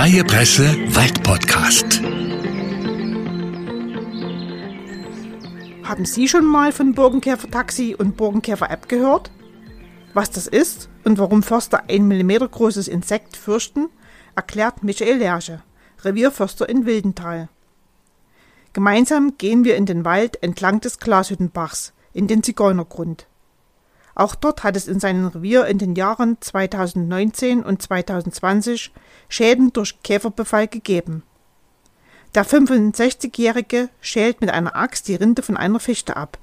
Freie Presse Waldpodcast. Haben Sie schon mal von Burgenkäfer-Taxi und Burgenkäfer-App gehört? Was das ist und warum Förster ein Millimeter großes Insekt fürchten, erklärt Michael Lerche, Revierförster in Wildental. Gemeinsam gehen wir in den Wald entlang des Glashüttenbachs, in den Zigeunergrund. Auch dort hat es in seinem Revier in den Jahren 2019 und 2020 Schäden durch Käferbefall gegeben. Der 65-Jährige schält mit einer Axt die Rinde von einer Fichte ab.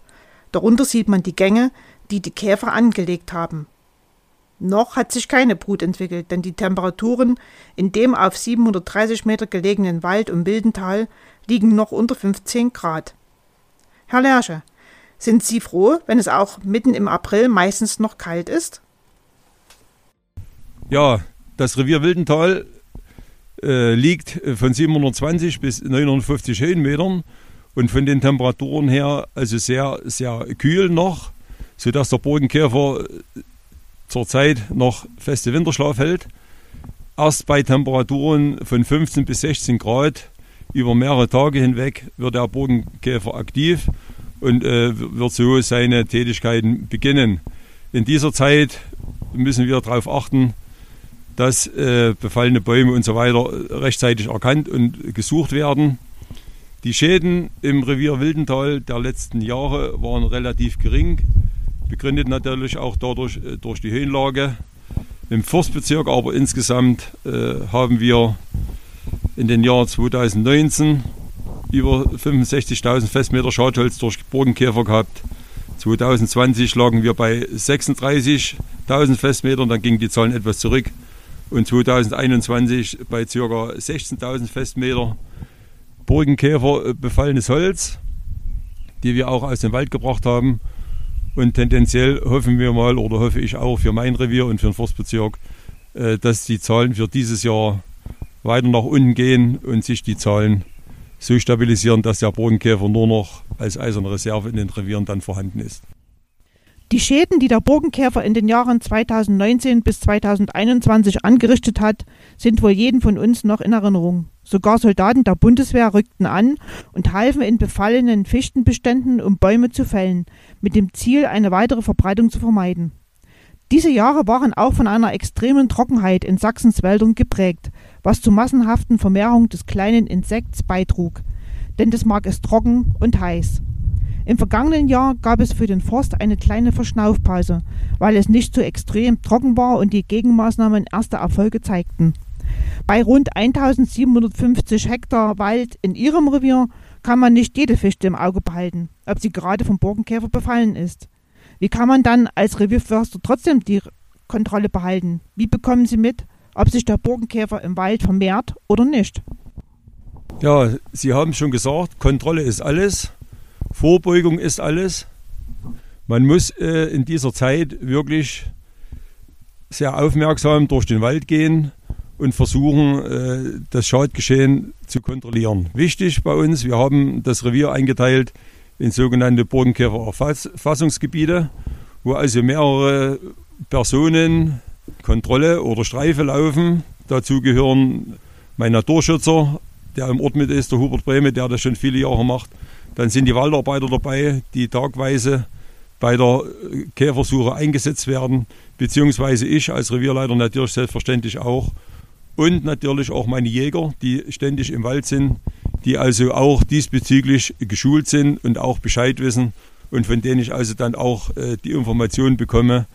Darunter sieht man die Gänge, die die Käfer angelegt haben. Noch hat sich keine Brut entwickelt, denn die Temperaturen in dem auf 730 Meter gelegenen Wald um Wildental liegen noch unter 15 Grad. Herr Lerche, sind Sie froh, wenn es auch mitten im April meistens noch kalt ist? Ja, das Revier Wildental äh, liegt von 720 bis 950 Höhenmetern und von den Temperaturen her also sehr, sehr kühl noch, sodass der Bodenkäfer zurzeit noch feste Winterschlaf hält. Erst bei Temperaturen von 15 bis 16 Grad über mehrere Tage hinweg wird der Bodenkäfer aktiv und äh, wird so seine Tätigkeiten beginnen. In dieser Zeit müssen wir darauf achten, dass äh, befallene Bäume und so weiter rechtzeitig erkannt und gesucht werden. Die Schäden im Revier Wildental der letzten Jahre waren relativ gering, begründet natürlich auch dadurch äh, durch die Höhenlage. Im Forstbezirk aber insgesamt äh, haben wir in den Jahren 2019 über 65.000 Festmeter Schadholz durch Burgenkäfer gehabt. 2020 lagen wir bei 36.000 Festmetern, dann gingen die Zahlen etwas zurück. Und 2021 bei ca. 16.000 Festmeter Burgenkäfer befallenes Holz, die wir auch aus dem Wald gebracht haben. Und tendenziell hoffen wir mal, oder hoffe ich auch für mein Revier und für den Forstbezirk, äh, dass die Zahlen für dieses Jahr weiter nach unten gehen und sich die Zahlen so stabilisieren, dass der Burgenkäfer nur noch als eiserne Reserve in den Revieren dann vorhanden ist. Die Schäden, die der Burgenkäfer in den Jahren 2019 bis 2021 angerichtet hat, sind wohl jeden von uns noch in Erinnerung. Sogar Soldaten der Bundeswehr rückten an und halfen in befallenen Fichtenbeständen, um Bäume zu fällen, mit dem Ziel, eine weitere Verbreitung zu vermeiden. Diese Jahre waren auch von einer extremen Trockenheit in Sachsens Wäldern geprägt, was zur massenhaften Vermehrung des kleinen Insekts beitrug, denn das mag es trocken und heiß. Im vergangenen Jahr gab es für den Forst eine kleine Verschnaufpause, weil es nicht so extrem trocken war und die Gegenmaßnahmen erste Erfolge zeigten. Bei rund 1750 Hektar Wald in ihrem Revier kann man nicht jede Fichte im Auge behalten, ob sie gerade vom Borkenkäfer befallen ist. Wie kann man dann als Revierförster trotzdem die Kontrolle behalten? Wie bekommen Sie mit, ob sich der Borkenkäfer im Wald vermehrt oder nicht? Ja, Sie haben schon gesagt, Kontrolle ist alles, Vorbeugung ist alles. Man muss äh, in dieser Zeit wirklich sehr aufmerksam durch den Wald gehen und versuchen, äh, das Schadgeschehen zu kontrollieren. Wichtig bei uns, wir haben das Revier eingeteilt in sogenannte Bodenkäfererfassungsgebiete, wo also mehrere Personen Kontrolle oder Streife laufen. Dazu gehören mein Naturschützer, der im Ort mit ist, der Hubert Brehme, der das schon viele Jahre macht. Dann sind die Waldarbeiter dabei, die tagweise bei der Käfersuche eingesetzt werden, beziehungsweise ich als Revierleiter natürlich selbstverständlich auch. Und natürlich auch meine Jäger, die ständig im Wald sind, die also auch diesbezüglich geschult sind und auch Bescheid wissen und von denen ich also dann auch äh, die Informationen bekomme,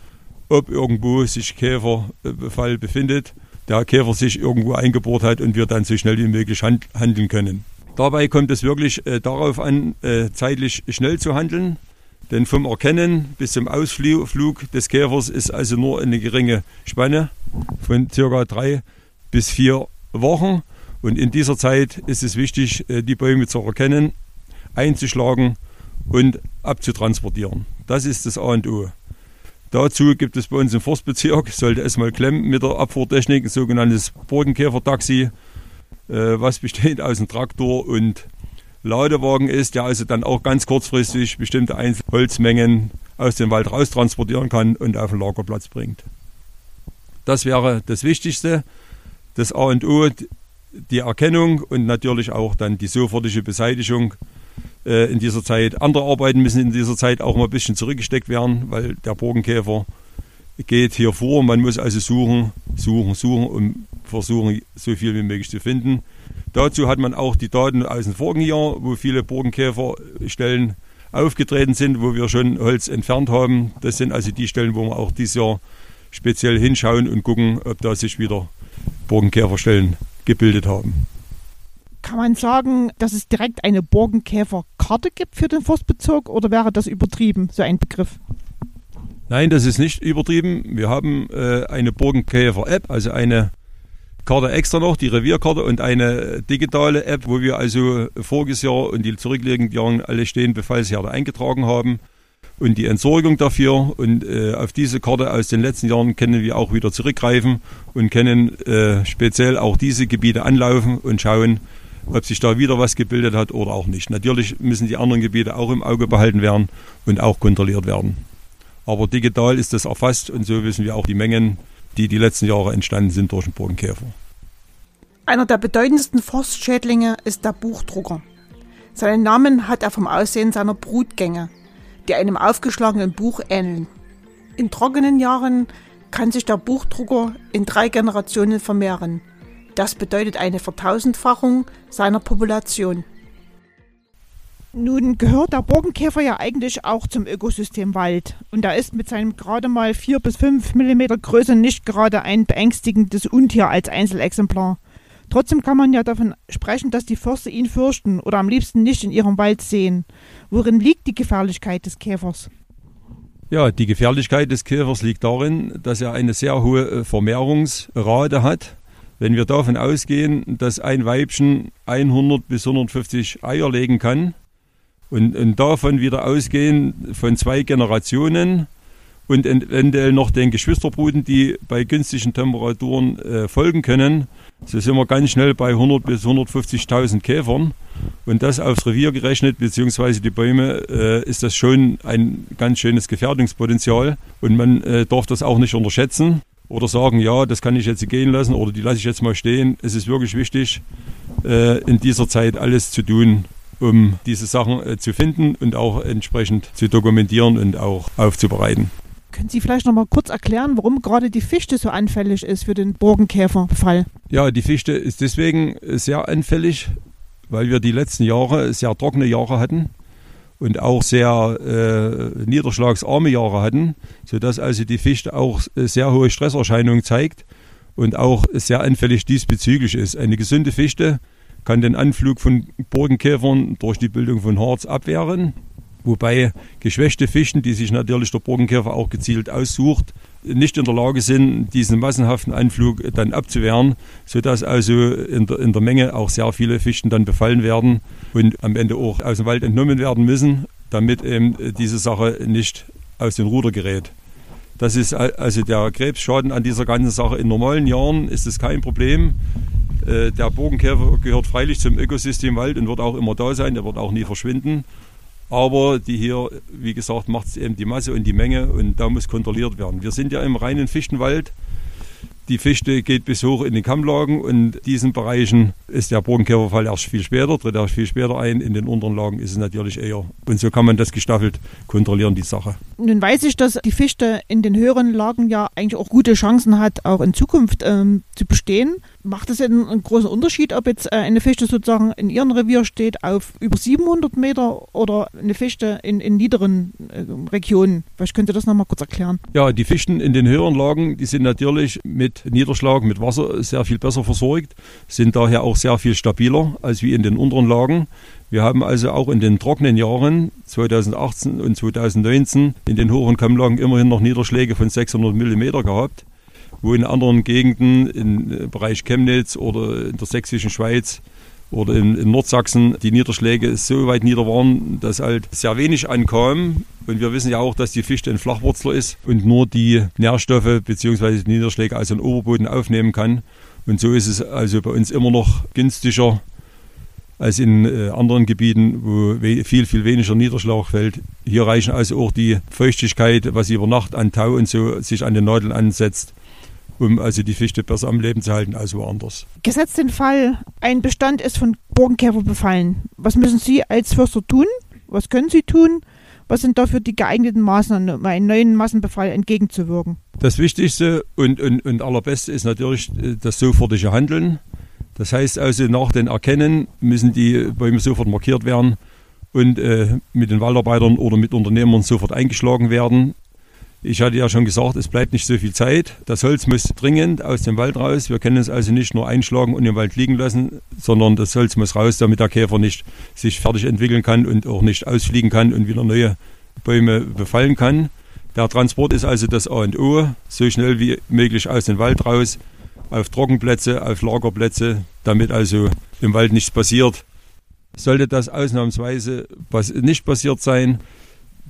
ob irgendwo sich Käferbefall befindet, der Käfer sich irgendwo eingebohrt hat und wir dann so schnell wie möglich hand handeln können. Dabei kommt es wirklich äh, darauf an, äh, zeitlich schnell zu handeln, denn vom Erkennen bis zum Ausflug des Käfers ist also nur eine geringe Spanne von circa drei bis vier Wochen. Und in dieser Zeit ist es wichtig, äh, die Bäume zu erkennen, einzuschlagen und abzutransportieren. Das ist das A und O. Dazu gibt es bei uns im Forstbezirk, sollte es mal klemmen mit der Abfuhrtechnik, ein sogenanntes Bodenkäfer-Taxi, äh, was besteht aus einem Traktor und Ladewagen ist, der also dann auch ganz kurzfristig bestimmte Holzmengen aus dem Wald raustransportieren kann und auf den Lagerplatz bringt. Das wäre das Wichtigste. Das A und O die Erkennung und natürlich auch dann die sofortige Beseitigung äh, in dieser Zeit. Andere Arbeiten müssen in dieser Zeit auch mal ein bisschen zurückgesteckt werden, weil der Borkenkäfer geht hier vor. Man muss also suchen, suchen, suchen und versuchen, so viel wie möglich zu finden. Dazu hat man auch die Daten aus dem vorigen Jahr, wo viele Borkenkäferstellen aufgetreten sind, wo wir schon Holz entfernt haben. Das sind also die Stellen, wo wir auch dieses Jahr speziell hinschauen und gucken, ob da sich wieder Borkenkäferstellen gebildet haben. Kann man sagen, dass es direkt eine Borkenkäferkarte gibt für den Forstbezirk oder wäre das übertrieben, so ein Begriff? Nein, das ist nicht übertrieben. Wir haben äh, eine Borkenkäfer-App, also eine Karte extra noch, die Revierkarte und eine digitale App, wo wir also voriges Jahr und die zurückliegenden Jahre alle stehenden Befallsherde eingetragen haben und die Entsorgung dafür. Und äh, auf diese Karte aus den letzten Jahren können wir auch wieder zurückgreifen und können äh, speziell auch diese Gebiete anlaufen und schauen, ob sich da wieder was gebildet hat oder auch nicht. Natürlich müssen die anderen Gebiete auch im Auge behalten werden und auch kontrolliert werden. Aber digital ist das erfasst und so wissen wir auch die Mengen, die die letzten Jahre entstanden sind durch den Bodenkäfer. Einer der bedeutendsten Forstschädlinge ist der Buchdrucker. Seinen Namen hat er vom Aussehen seiner Brutgänge, die einem aufgeschlagenen Buch ähneln. In trockenen Jahren kann sich der Buchdrucker in drei Generationen vermehren. Das bedeutet eine Vertausendfachung seiner Population. Nun gehört der Borkenkäfer ja eigentlich auch zum Ökosystem Wald. Und er ist mit seinem gerade mal 4 bis 5 Millimeter Größe nicht gerade ein beängstigendes Untier als Einzelexemplar. Trotzdem kann man ja davon sprechen, dass die Förster ihn fürchten oder am liebsten nicht in ihrem Wald sehen. Worin liegt die Gefährlichkeit des Käfers? Ja, die Gefährlichkeit des Käfers liegt darin, dass er eine sehr hohe äh, Vermehrungsrate hat. Wenn wir davon ausgehen, dass ein Weibchen 100 bis 150 Eier legen kann, und, und davon wieder ausgehen von zwei Generationen und eventuell noch den Geschwisterbruten, die bei günstigen Temperaturen äh, folgen können. So sind wir ganz schnell bei 100 bis 150.000 Käfern. Und das aufs Revier gerechnet, beziehungsweise die Bäume, äh, ist das schon ein ganz schönes Gefährdungspotenzial. Und man äh, darf das auch nicht unterschätzen oder sagen, ja, das kann ich jetzt gehen lassen oder die lasse ich jetzt mal stehen. Es ist wirklich wichtig, äh, in dieser Zeit alles zu tun, um diese Sachen äh, zu finden und auch entsprechend zu dokumentieren und auch aufzubereiten. Können Sie vielleicht noch mal kurz erklären, warum gerade die Fichte so anfällig ist für den Borkenkäferbefall? Ja, die Fichte ist deswegen sehr anfällig, weil wir die letzten Jahre sehr trockene Jahre hatten und auch sehr äh, niederschlagsarme Jahre hatten, sodass also die Fichte auch sehr hohe Stresserscheinungen zeigt und auch sehr anfällig diesbezüglich ist. Eine gesunde Fichte kann den Anflug von Borkenkäfern durch die Bildung von Harz abwehren. Wobei geschwächte Fichten, die sich natürlich der Borkenkäfer auch gezielt aussucht, nicht in der Lage sind, diesen massenhaften Anflug dann abzuwehren, sodass also in der, in der Menge auch sehr viele Fichten dann befallen werden und am Ende auch aus dem Wald entnommen werden müssen, damit eben diese Sache nicht aus den Ruder gerät. Das ist also der Krebsschaden an dieser ganzen Sache. In normalen Jahren ist es kein Problem. Äh, der Bogenkäfer gehört freilich zum Ökosystem Wald und wird auch immer da sein, der wird auch nie verschwinden. Aber die hier, wie gesagt, macht es eben die Masse und die Menge und da muss kontrolliert werden. Wir sind ja im reinen Fichtenwald die Fichte geht bis hoch in den Kammlagen und in diesen Bereichen ist der Bodenkäferfall erst viel später, tritt erst viel später ein. In den unteren Lagen ist es natürlich eher. Und so kann man das gestaffelt kontrollieren, die Sache. Nun weiß ich, dass die Fichte in den höheren Lagen ja eigentlich auch gute Chancen hat, auch in Zukunft ähm, zu bestehen. Macht es einen, einen großen Unterschied, ob jetzt äh, eine Fichte sozusagen in ihrem Revier steht auf über 700 Meter oder eine Fichte in, in niederen äh, Regionen? Vielleicht könnt ihr das nochmal kurz erklären. Ja, die Fichten in den höheren Lagen, die sind natürlich mit mit Niederschlag, mit Wasser sehr viel besser versorgt, sind daher auch sehr viel stabiler als wie in den unteren Lagen. Wir haben also auch in den trockenen Jahren 2018 und 2019 in den hohen Kammlagen immerhin noch Niederschläge von 600 mm gehabt, wo in anderen Gegenden im Bereich Chemnitz oder in der sächsischen Schweiz oder in, in, Nordsachsen die Niederschläge so weit nieder waren, dass halt sehr wenig ankam. Und wir wissen ja auch, dass die Fichte ein Flachwurzler ist und nur die Nährstoffe bzw. die Niederschläge aus dem Oberboden aufnehmen kann. Und so ist es also bei uns immer noch günstiger als in äh, anderen Gebieten, wo viel, viel weniger Niederschlag fällt. Hier reichen also auch die Feuchtigkeit, was über Nacht an Tau und so sich an den Nadeln ansetzt, um also die Fichte besser am Leben zu halten als woanders. Gesetzt den Fall, ein Bestand ist von Borkenkäfer befallen. Was müssen Sie als Förster tun? Was können Sie tun? Was sind dafür die geeigneten Maßnahmen, um einen neuen Massenbefall entgegenzuwirken? Das Wichtigste und, und, und allerbeste ist natürlich äh, das sofortige Handeln. Das heißt also, nach dem Erkennen müssen die Bäume sofort markiert werden und äh, mit den Waldarbeitern oder mit Unternehmern sofort eingeschlagen werden. Ich hatte ja schon gesagt, es bleibt nicht so viel Zeit. Das Holz muss dringend aus dem Wald raus. Wir können es also nicht nur einschlagen und im Wald liegen lassen, sondern das Holz muss raus, damit der Käfer nicht sich fertig entwickeln kann und auch nicht ausfliegen kann und wieder neue Bäume befallen kann. Der Transport ist also das A und O, so schnell wie möglich aus dem Wald raus, auf Trockenplätze, auf Lagerplätze, damit also im Wald nichts passiert. Sollte das ausnahmsweise nicht passiert sein,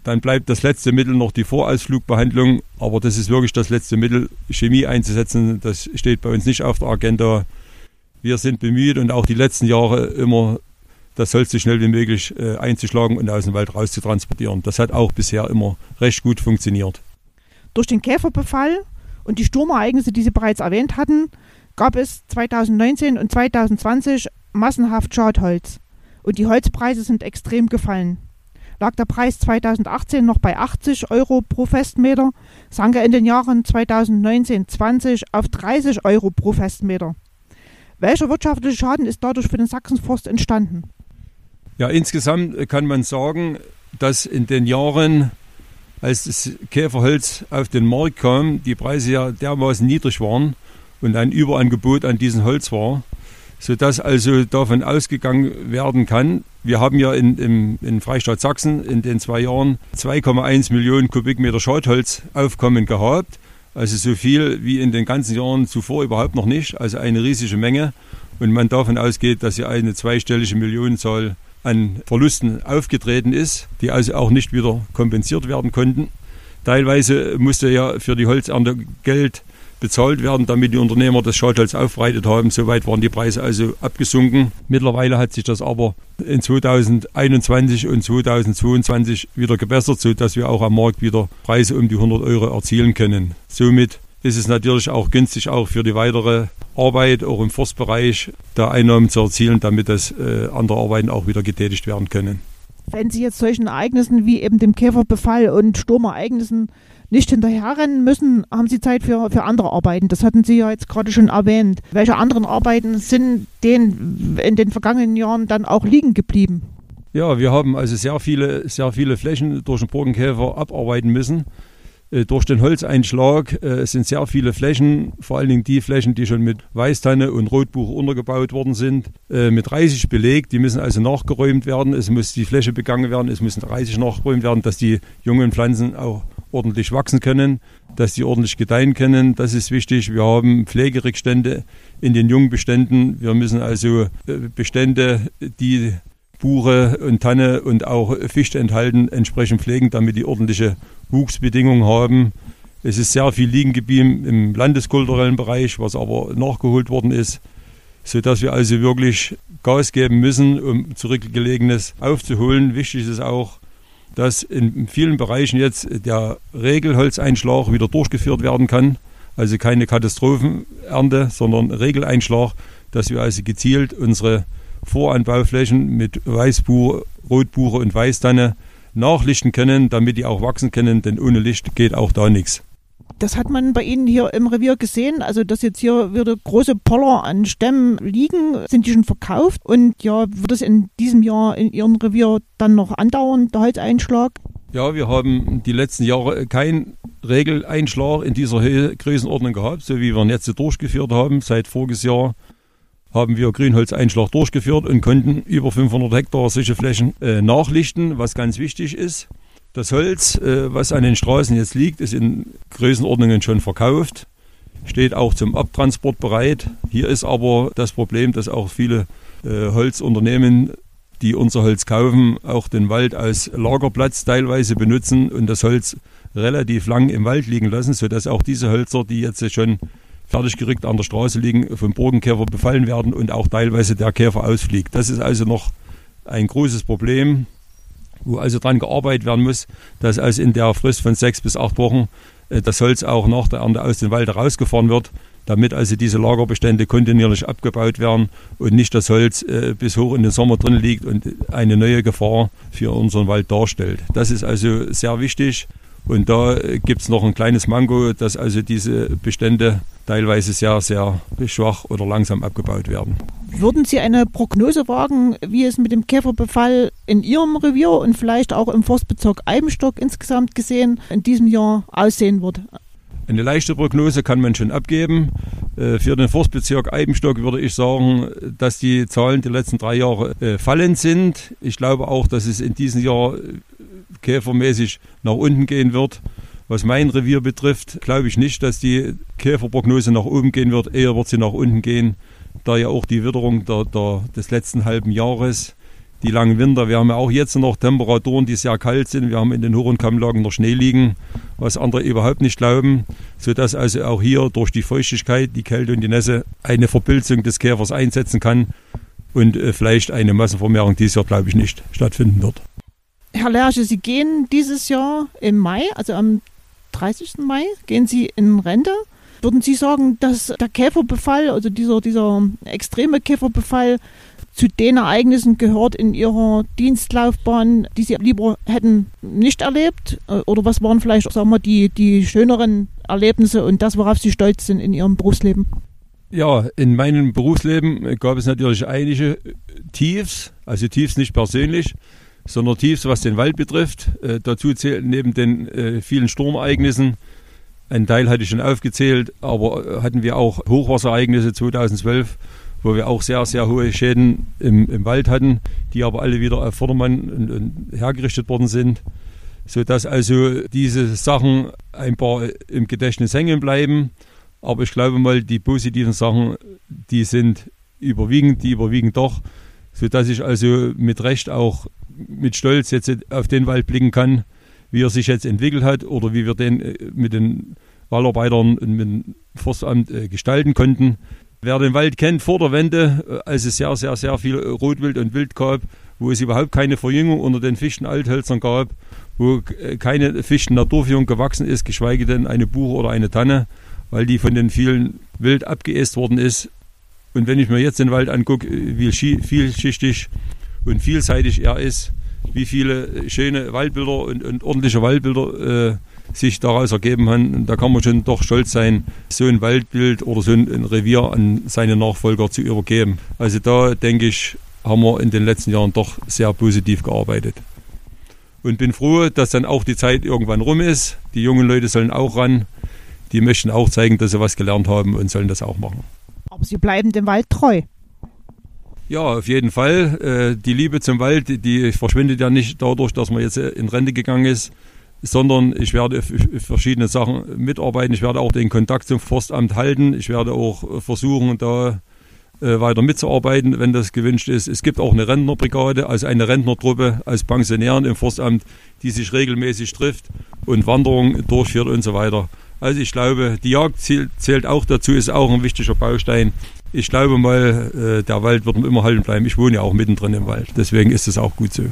dann bleibt das letzte Mittel noch die Vorausflugbehandlung, aber das ist wirklich das letzte Mittel, Chemie einzusetzen. Das steht bei uns nicht auf der Agenda. Wir sind bemüht und auch die letzten Jahre immer das Holz so schnell wie möglich äh, einzuschlagen und aus dem Wald rauszutransportieren. Das hat auch bisher immer recht gut funktioniert. Durch den Käferbefall und die Sturmereignisse, die Sie bereits erwähnt hatten, gab es 2019 und 2020 massenhaft Schadholz. Und die Holzpreise sind extrem gefallen lag der Preis 2018 noch bei 80 Euro pro Festmeter, sank er in den Jahren 2019-20 auf 30 Euro pro Festmeter. Welcher wirtschaftliche Schaden ist dadurch für den Sachsenforst entstanden? Ja, insgesamt kann man sagen, dass in den Jahren, als das Käferholz auf den Markt kam, die Preise ja dermaßen niedrig waren und ein Überangebot an diesem Holz war, sodass also davon ausgegangen werden kann, wir haben ja in, im, in Freistaat Sachsen in den zwei Jahren 2,1 Millionen Kubikmeter Schadholzaufkommen gehabt. Also so viel wie in den ganzen Jahren zuvor überhaupt noch nicht. Also eine riesige Menge. Und man davon ausgeht, dass ja eine zweistellige Millionenzahl an Verlusten aufgetreten ist, die also auch nicht wieder kompensiert werden konnten. Teilweise musste ja für die Holzernte Geld bezahlt werden, damit die Unternehmer das Schadholz aufbereitet haben. Soweit waren die Preise also abgesunken. Mittlerweile hat sich das aber in 2021 und 2022 wieder gebessert, sodass wir auch am Markt wieder Preise um die 100 Euro erzielen können. Somit ist es natürlich auch günstig, auch für die weitere Arbeit, auch im Forstbereich, da Einnahmen zu erzielen, damit das äh, andere Arbeiten auch wieder getätigt werden können. Wenn Sie jetzt solchen Ereignissen wie eben dem Käferbefall und Sturmereignissen nicht hinterherrennen müssen, haben Sie Zeit für, für andere Arbeiten. Das hatten Sie ja jetzt gerade schon erwähnt. Welche anderen Arbeiten sind denen in den vergangenen Jahren dann auch liegen geblieben? Ja, wir haben also sehr viele, sehr viele Flächen durch den Borkenkäfer abarbeiten müssen. Äh, durch den Holzeinschlag äh, sind sehr viele Flächen, vor allen Dingen die Flächen, die schon mit Weißtanne und Rotbuch untergebaut worden sind, äh, mit Reisig belegt. Die müssen also nachgeräumt werden. Es muss die Fläche begangen werden, es müssen Reisig nachgeräumt werden, dass die jungen Pflanzen auch ordentlich wachsen können, dass die ordentlich gedeihen können. Das ist wichtig. Wir haben Pflegerückstände in den jungen Beständen. Wir müssen also äh, Bestände, die Buche und Tanne und auch Fichte enthalten, entsprechend pflegen, damit die ordentliche Wuchsbedingungen haben. Es ist sehr viel liegen geblieben im landeskulturellen Bereich, was aber nachgeholt worden ist, sodass wir also wirklich Gas geben müssen, um Zurückgelegenes aufzuholen. Wichtig ist auch, dass in vielen Bereichen jetzt der Regelholzeinschlag wieder durchgeführt werden kann. Also keine Katastrophenernte, sondern Regeleinschlag, dass wir also gezielt unsere Voranbauflächen mit Weißbuche, Rotbuche und Weißtanne nachlichten können, damit die auch wachsen können, denn ohne Licht geht auch da nichts. Das hat man bei Ihnen hier im Revier gesehen, also dass jetzt hier wieder große Poller an Stämmen liegen. Sind die schon verkauft? Und ja, wird es in diesem Jahr in Ihrem Revier dann noch andauern, der Holzeinschlag? Ja, wir haben die letzten Jahre keinen Regeleinschlag in dieser Größenordnung gehabt, so wie wir ihn jetzt durchgeführt haben. Seit voriges Jahr haben wir Grünholzeinschlag durchgeführt und konnten über 500 Hektar solche Flächen äh, nachlichten, was ganz wichtig ist. Das Holz, äh, was an den Straßen jetzt liegt, ist in Größenordnungen schon verkauft, steht auch zum Abtransport bereit. Hier ist aber das Problem, dass auch viele äh, Holzunternehmen, die unser Holz kaufen, auch den Wald als Lagerplatz teilweise benutzen und das Holz relativ lang im Wald liegen lassen, sodass auch diese Hölzer, die jetzt schon fertig gerückt an der Straße liegen, vom Burgenkäfer befallen werden und auch teilweise der Käfer ausfliegt. Das ist also noch ein großes Problem wo also dran gearbeitet werden muss, dass also in der Frist von sechs bis acht Wochen äh, das Holz auch nach der Ernte aus dem Wald herausgefahren wird, damit also diese Lagerbestände kontinuierlich abgebaut werden und nicht das Holz äh, bis hoch in den Sommer drin liegt und eine neue Gefahr für unseren Wald darstellt. Das ist also sehr wichtig. Und da gibt es noch ein kleines Mango, dass also diese Bestände teilweise sehr, sehr schwach oder langsam abgebaut werden. Würden Sie eine Prognose wagen, wie es mit dem Käferbefall in Ihrem Revier und vielleicht auch im Forstbezirk Eibenstock insgesamt gesehen in diesem Jahr aussehen wird? Eine leichte Prognose kann man schon abgeben. Äh, für den Forstbezirk Eibenstock würde ich sagen, dass die Zahlen die letzten drei Jahre äh, fallend sind. Ich glaube auch, dass es in diesem Jahr käfermäßig nach unten gehen wird. Was mein Revier betrifft, glaube ich nicht, dass die Käferprognose nach oben gehen wird. Eher wird sie nach unten gehen, da ja auch die Witterung der, der, des letzten halben Jahres, die langen Winter, wir haben ja auch jetzt noch Temperaturen, die sehr kalt sind. Wir haben in den und Kammlagen noch Schnee liegen, was andere überhaupt nicht glauben, sodass also auch hier durch die Feuchtigkeit, die Kälte und die Nässe eine Verpilzung des Käfers einsetzen kann und äh, vielleicht eine Massenvermehrung dieses Jahr, glaube ich, nicht stattfinden wird. Herr Lerche, Sie gehen dieses Jahr im Mai, also am 30. Mai, gehen Sie in Rente. Würden Sie sagen, dass der Käferbefall, also dieser, dieser extreme Käferbefall, zu den Ereignissen gehört in Ihrer Dienstlaufbahn, die Sie lieber hätten nicht erlebt? Oder was waren vielleicht, sagen wir, die, die schöneren Erlebnisse und das, worauf Sie stolz sind in Ihrem Berufsleben? Ja, in meinem Berufsleben gab es natürlich einige Tiefs, also Tiefs nicht persönlich, sondern Tiefs, was den Wald betrifft. Äh, dazu zählt neben den äh, vielen Sturmereignissen, ein Teil hatte ich schon aufgezählt, aber äh, hatten wir auch Hochwasserereignisse 2012, wo wir auch sehr, sehr hohe Schäden im, im Wald hatten, die aber alle wieder auf Vordermann und, und hergerichtet worden sind, sodass also diese Sachen ein paar im Gedächtnis hängen bleiben. Aber ich glaube mal, die positiven Sachen, die sind überwiegend, die überwiegen doch, sodass ich also mit Recht auch mit Stolz jetzt auf den Wald blicken kann, wie er sich jetzt entwickelt hat oder wie wir den äh, mit den Waldarbeitern und mit dem Forstamt äh, gestalten konnten. Wer den Wald kennt vor der Wende, äh, als es sehr, sehr, sehr viel Rotwild und Wild gab, wo es überhaupt keine Verjüngung unter den Fichten-Althölzern gab, wo keine Fichten-Naturführung gewachsen ist, geschweige denn eine Buche oder eine Tanne, weil die von den vielen Wild abgeäst worden ist. Und wenn ich mir jetzt den Wald angucke, wie vielschichtig und vielseitig er ist, wie viele schöne Waldbilder und, und ordentliche Waldbilder äh, sich daraus ergeben haben. Da kann man schon doch stolz sein, so ein Waldbild oder so ein, ein Revier an seine Nachfolger zu übergeben. Also da denke ich, haben wir in den letzten Jahren doch sehr positiv gearbeitet. Und bin froh, dass dann auch die Zeit irgendwann rum ist. Die jungen Leute sollen auch ran. Die möchten auch zeigen, dass sie was gelernt haben und sollen das auch machen. Aber sie bleiben dem Wald treu. Ja, auf jeden Fall. Äh, die Liebe zum Wald, die verschwindet ja nicht dadurch, dass man jetzt äh, in Rente gegangen ist, sondern ich werde verschiedene Sachen mitarbeiten. Ich werde auch den Kontakt zum Forstamt halten. Ich werde auch versuchen, da äh, weiter mitzuarbeiten, wenn das gewünscht ist. Es gibt auch eine Rentnerbrigade, also eine Rentnertruppe als Pensionären im Forstamt, die sich regelmäßig trifft und Wanderungen durchführt und so weiter. Also ich glaube, die Jagd zählt auch dazu, ist auch ein wichtiger Baustein ich glaube mal, äh, der Wald wird immer halten bleiben. Ich wohne ja auch mittendrin im Wald. Deswegen ist es auch gut so.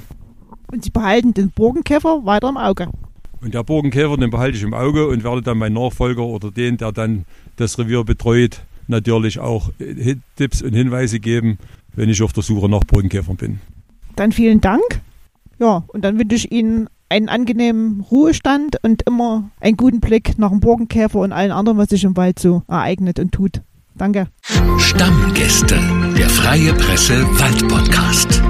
Und Sie behalten den Burgenkäfer weiter im Auge? Und der Burgenkäfer, den behalte ich im Auge und werde dann meinen Nachfolger oder den, der dann das Revier betreut, natürlich auch Tipps und Hinweise geben, wenn ich auf der Suche nach Burgenkäfern bin. Dann vielen Dank. Ja, und dann wünsche ich Ihnen einen angenehmen Ruhestand und immer einen guten Blick nach dem Burgenkäfer und allen anderen, was sich im Wald so ereignet und tut. Danke. Stammgäste, der Freie Presse Wald Podcast.